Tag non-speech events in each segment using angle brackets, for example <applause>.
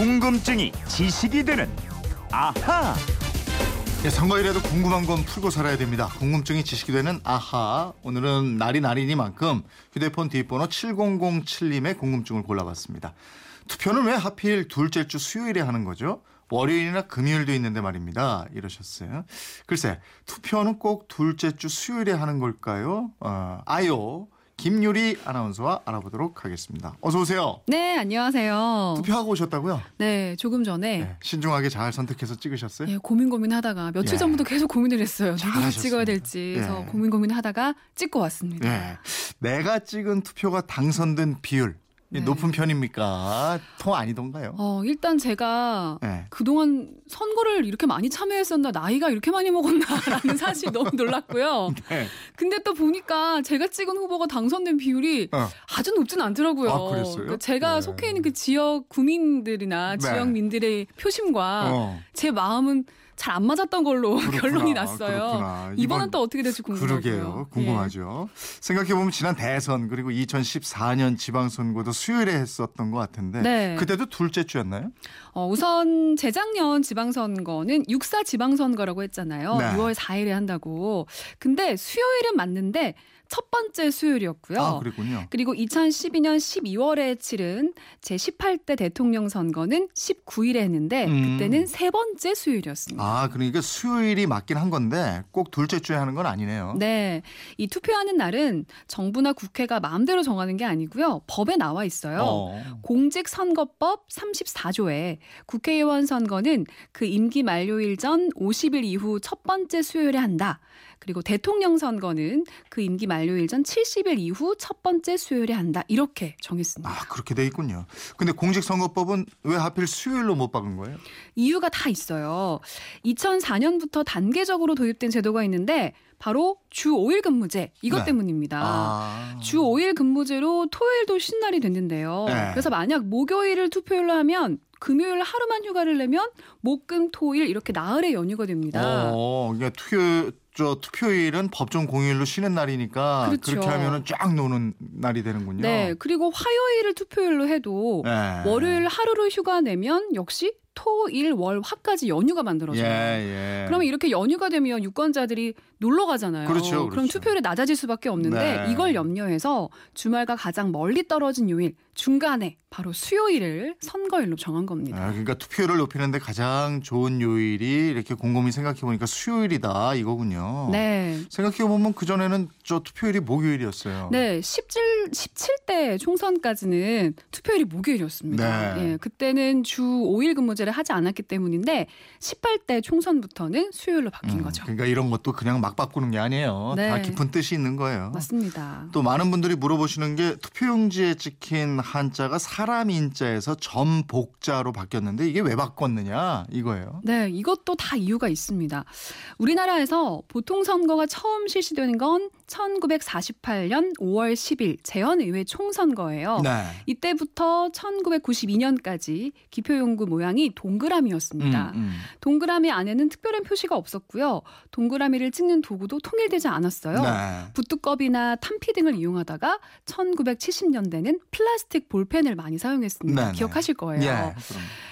궁금증이 지식이 되는 아하. 예, 선거일에도 궁금한 건 풀고 살아야 됩니다. 궁금증이 지식이 되는 아하. 오늘은 날이 날이니만큼 휴대폰 뒷번호 7007님의 궁금증을 골라봤습니다. 투표는 왜 하필 둘째 주 수요일에 하는 거죠? 월요일이나 금요일도 있는데 말입니다. 이러셨어요. 글쎄, 투표는 꼭 둘째 주 수요일에 하는 걸까요? 어, 아요. 김유리 아나운서와 알아보도록 하겠습니다. 어서 오세요. 네, 안녕하세요. 투표하고 오셨다고요? 네, 조금 전에 네, 신중하게 잘 선택해서 찍으셨어요? 예, 고민 고민하다가 며칠 예. 전부터 계속 고민을 했어요. 잘하셨습니다. 찍어야 될지 그래서 예. 고민 고민하다가 찍고 왔습니다. 네. 내가 찍은 투표가 당선된 비율 이 네. 높은 편입니까? 통 아니던가요? 어, 일단 제가 네. 그동안 선거를 이렇게 많이 참여했었나 나이가 이렇게 많이 먹었나라는 <laughs> 사실 너무 놀랐고요. 네. 근데 또 보니까 제가 찍은 후보가 당선된 비율이 어. 아주 높진 않더라고요. 아, 그랬어요? 그러니까 제가 네. 속해 있는 그 지역 구민들이나 네. 지역민들의 표심과 어. 제 마음은 잘 안 맞았던 걸로 <laughs> 그렇구나. 결론이 났어요. 그렇구나. 이번은 이번- 또 어떻게 될지 궁금하고요. 그러게요. 궁금하죠. 생각해 보면 지난 대선 그리고 2014년 지방선거도 수요일에 했었던 것 같은데 네. 그때도 둘째 주였나요? 어, 우선 재작년 지방선거는 6사 지방선거라고 했잖아요. 네. 6월 4일에 한다고. 근데 수요일은 맞는데 첫 번째 수요일이었고요. 아, 그랬군요. 그리고 2012년 12월에 치른 제 18대 대통령 선거는 19일에 했는데 음. 그때는 세 번째 수요일이었습니다. 아, 그러니까 수요일이 맞긴 한 건데 꼭 둘째 주에 하는 건 아니네요. 네. 이 투표하는 날은 정부나 국회가 마음대로 정하는 게 아니고요. 법에 나와 있어요. 어. 공직선거법 34조에 국회의원 선거는 그 임기 만료일 전 50일 이후 첫 번째 수요일에 한다. 그리고 대통령 선거는 그 임기 만료일 전 70일 이후 첫 번째 수요일에 한다. 이렇게 정했습니다. 아, 그렇게 돼 있군요. 근데 공직선거법은 왜 하필 수요일로 못 박은 거예요? 이유가 다 있어요. 2004년부터 단계적으로 도입된 제도가 있는데 바로 주 5일 근무제 이것 네. 때문입니다. 아. 주 5일 근무제로 토요일도 쉰 날이 됐는데요. 네. 그래서 만약 목요일을 투표일로 하면 금요일 하루만 휴가를 내면 목금 토일 이렇게 나흘의 연휴가 됩니다. 어, 그러니까 투표 저 투표일은 법정 공휴일로 쉬는 날이니까 그렇죠. 렇게 하면은 쫙 노는 날이 되는군요. 네, 그리고 화요일을 투표일로 해도 네. 월요일 하루를 휴가 내면 역시 토, 일, 월, 화까지 연휴가 만들어져요. 예, 예. 그러면 이렇게 연휴가 되면 유권자들이 놀러 가잖아요. 그렇죠, 럼 그렇죠. 투표율이 낮아질 수밖에 없는데 네. 이걸 염려해서 주말과 가장 멀리 떨어진 요일 중간에 바로 수요일을 선거일로 정한 겁니다. 아, 그러니까 투표율을 높이는데 가장 좋은 요일이 이렇게 곰곰이 생각해 보니까 수요일이다 이거군요. 네. 생각해 보면 그 전에는 저 투표율이 목요일이었어요. 네, 17, 17대 총선까지는 투표율이 목요일이었습니다. 네. 예, 그때는 주 5일 근무제를 하지 않았기 때문인데 18대 총선부터는 수요일로 바뀐 음, 거죠. 그러니까 이런 것도 그냥 막 바꾸는 게 아니에요. 네. 다 깊은 뜻이 있는 거예요. 맞습니다. 또 많은 분들이 물어보시는 게 투표용지에 찍힌 한자가 사람 인자에서 전복자로 바뀌었는데 이게 왜 바꿨느냐 이거예요. 네, 이것도 다 이유가 있습니다. 우리나라에서 보통 선거가 처음 실시되는 건 1948년 5월 10일 재헌의회 총선거예요. 네. 이때부터 1992년까지 기표용구 모양이 동그라미였습니다. 음, 음. 동그라미 안에는 특별한 표시가 없었고요. 동그라미를 찍는 도구도 통일되지 않았어요. 네. 붓두껍이나 탄피 등을 이용하다가 1970년대는 플라스틱 볼펜을 많이 사용했습니다. 네네. 기억하실 거예요. 예.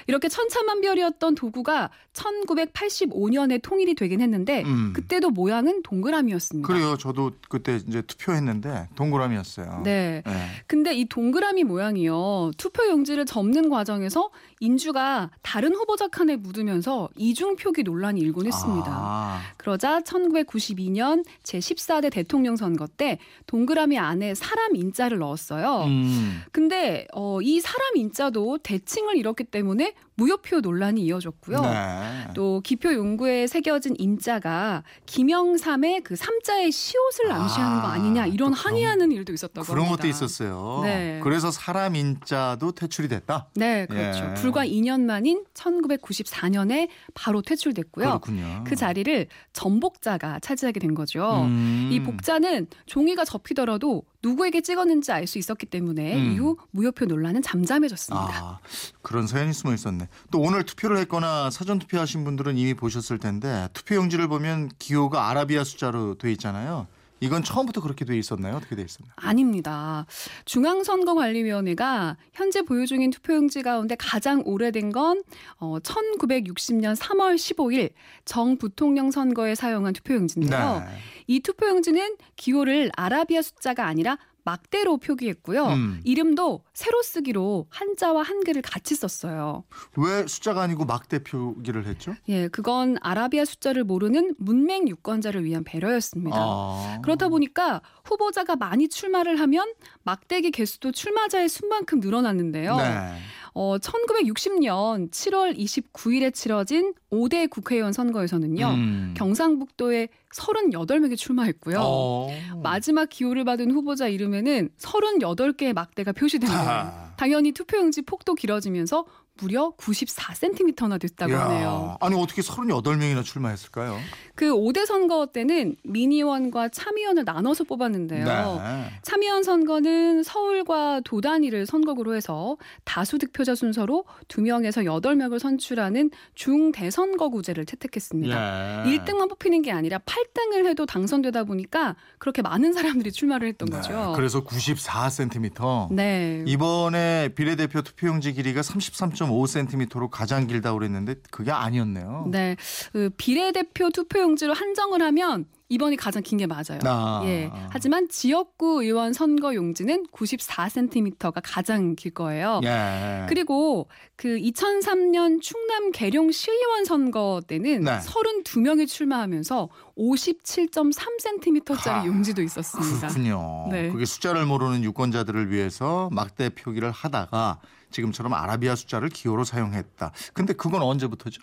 이렇게 천차만별이었던 도구가 1985년에 통일이 되긴 했는데 음. 그때도 모양은 동그라미였습니다. 그래요. 저도 그때 이제 투표했는데 동그라미였어요. 네. 네. 근데 이 동그라미 모양이요. 투표 용지를 접는 과정에서 인주가 다른 후보자 칸에 묻으면서 이중 표기 논란이 일곤 했습니다. 아, 그러자 1992년 제14대 대통령 선거 때 동그라미 안에 사람 인자를 넣었어요. 음. 근데 어, 이 사람 인자도 대칭을 잃었기 때문에 무효표 논란이 이어졌고요. 네. 또 기표 용구에 새겨진 인자가 김영삼의 그 삼자의 시옷을 암시하는 거 아, 아니냐 이런 항의하는 일도 있었다고 그런 합니다. 것도 있었어요. 네. 그래서 사람 인자도 퇴출이 됐다. 네, 그렇죠. 예. 불과 2년 만인 1994년에 바로 퇴출됐고요. 그렇군요. 그 자리를 전복자가 차지하게 된 거죠. 음. 이 복자는 종이가 접히더라도 누구에게 찍었는지 알 수 있었기 때문에 음. 이후 무효표 논란은 잠잠해졌습니다. 아, 그런 사연이 숨어 있었네. 또 오늘 투표를 했거나 사전 투표하신 분들은 이미 보셨을 텐데 투표용지를 보면 기호가 아라비아 숫자로 돼 있잖아요. 이건 처음부터 그렇게 돼 있었나요? 어떻게 돼 있었나요? 아닙니다. 중앙선거관리위원회가 현재 보유 중인 투표용지 가운데 가장 오래된 건 어, 1960년 3월 15일 정 부통령 선거에 사용한 투표용지인데요. 네. 이 투표용지는 기호를 아라비아 숫자가 아니라 막대로 표기했고요. 음. 이름도 세로 쓰기로 한자와 한글을 같이 썼어요. 왜 숫자가 아니고 막대 표기를 했죠? 예, 그건 아라비아 숫자를 모르는 문맹 유권자를 위한 배려였습니다. 아. 그렇다 보니까 후보자가 많이 출마를 하면 막대기 개수도 출마자의 수만큼 늘어났는데요. 네. 어, 1960년 7월 29일에 치러진 5대 국회의원 선거에서는요. 음. 경상북도에 38명이 출마했고요. 어. 마지막 기호를 받은 후보자 이름에는 38개의 막대가 표시된 거예요. 아. 당연히 투표용지 폭도 길어지면서 무려 94cm나 됐다고 이야, 하네요. 아니 어떻게 38명이나 출마했을까요? 그 5대 선거 때는 미니원과 참의원을 나눠서 뽑았는데요. 네. 참의원 선거는 서울과 도단위를 선거구로 해서 다수 득표자 순서로 2명에서 8명을 선출하는 중대선거구제를 채택했습니다. 예. 1등만 뽑히는 게 아니라 8등을 해도 당선되다 보니까 그렇게 많은 사람들이 출마를 했던 네, 거죠. 그래서 94cm. 네. 이번에 비례대표 투표용지 길이가 33.5cm로 가장 길다고 그랬는데 그게 아니었네요. 네. 그 비례대표 투표용지로 한정을 하면 이번이 가장 긴 게 맞아요. 아. 예. 하지만 지역구 의원 선거 용지는 94cm가 가장 길 거예요. 예. 그리고 그 2003년 충남 계룡 시의원 선거 때는 네. 32명이 출마하면서 57.3cm짜리 아, 용지도 있었습니다. 그렇군요. 네. 그게 숫자를 모르는 유권자들을 위해서 막대 표기를 하다가 지금처럼 아라비아 숫자를 기호로 사용했다. 근데 그건 언제부터죠?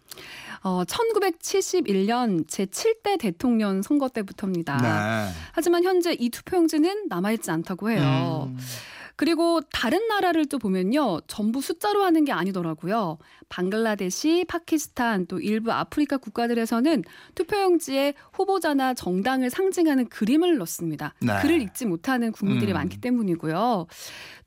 어, 1971년 제7대 대통령 선거 때부터입니다. 네. 하지만 현재 이 투표용지는 남아있지 않다고 해요. 음. 그리고 다른 나라를 또 보면요. 전부 숫자로 하는 게 아니더라고요. 방글라데시, 파키스탄 또 일부 아프리카 국가들에서는 투표용지에 후보자나 정당을 상징하는 그림을 넣습니다. 네. 글을 읽지 못하는 국민들이 음. 많기 때문이고요.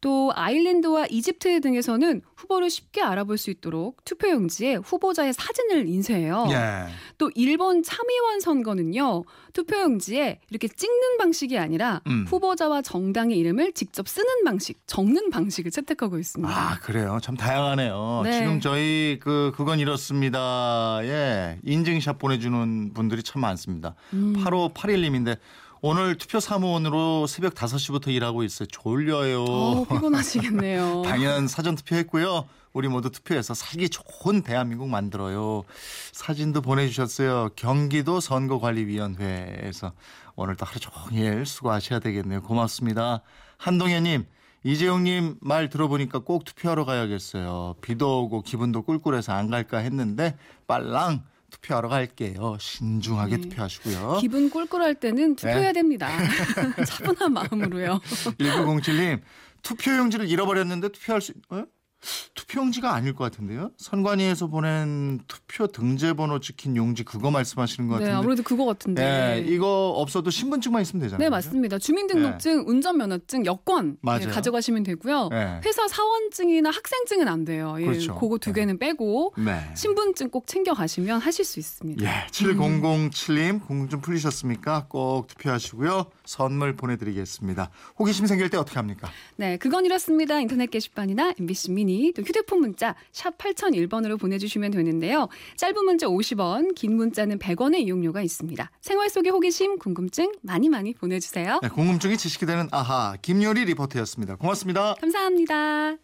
또 아일랜드와 이집트 등에서는 후보를 쉽게 알아볼 수 있도록 투표용지에 후보자의 사진을 인쇄해요. 예. 또 일본 참의원 선거는요. 투표용지에 이렇게 찍는 방식이 아니라 음. 후보자와 정당의 이름을 직접 쓰는 방식, 적는 방식을 채택하고 있습니다. 아 그래요. 참 다양하네요. 네. 지금 저희 그 그건 이렇습니다. 예 인증샷 보내 주는 분들이 참 많습니다. 음. 8581님인데 오늘 투표 사무원으로 새벽 5시부터 일하고 있어요. 졸려요. 어, 피곤하시겠네요. <laughs> 당연 사전 투표했고요. 우리 모두 투표해서 살기 좋은 대한민국 만들어요. 사진도 보내주셨어요. 경기도 선거관리위원회에서 오늘도 하루 종일 수고하셔야 되겠네요. 고맙습니다. 한동현님, 이재용님 말 들어보니까 꼭 투표하러 가야겠어요. 비도 오고 기분도 꿀꿀해서 안 갈까 했는데 빨랑 투표하러 갈게요. 신중하게 네. 투표하시고요. 기분 꿀꿀할 때는 투표해야 네. 됩니다. <laughs> 차분한 마음으로요. <laughs> 1907님 투표용지를 잃어버렸는데 투표할 수 어? 투표용지가 아닐 것 같은데요. 선관위에서 보낸 투표 등재번호 찍힌 용지 그거 말씀하시는 것 네, 같은데. 아무래도 그거 같은데. 네, 이거 없어도 신분증만 있으면 되잖아요. 네, 맞습니다. 주민등록증, 운전면허증, 여권 예. 가져가시면 되고요. 네. 회사 사원증이나 학생증은 안 돼요. 예, 그렇죠. 그거 두 네. 개는 빼고 네. 신분증 꼭 챙겨 가시면 하실 수 있습니다. 예, 7007님 궁금 풀리셨습니까? 꼭 투표하시고요. 선물 보내드리겠습니다. 호기심 생길 때 어떻게 합니까? 네, 그건 이렇습니다. 인터넷 게시판이나 MBC 미니 또 휴대폰 문자 샵 8001번으로 보내주시면 되는데요. 짧은 문자 50원, 긴 문자는 100원의 이용료가 있습니다. 생활 속의 호기심, 궁금증 많이 많이 보내주세요. 네, 궁금증이 지식이 되는 아하 김요리 리포터였습니다. 고맙습니다. 감사합니다.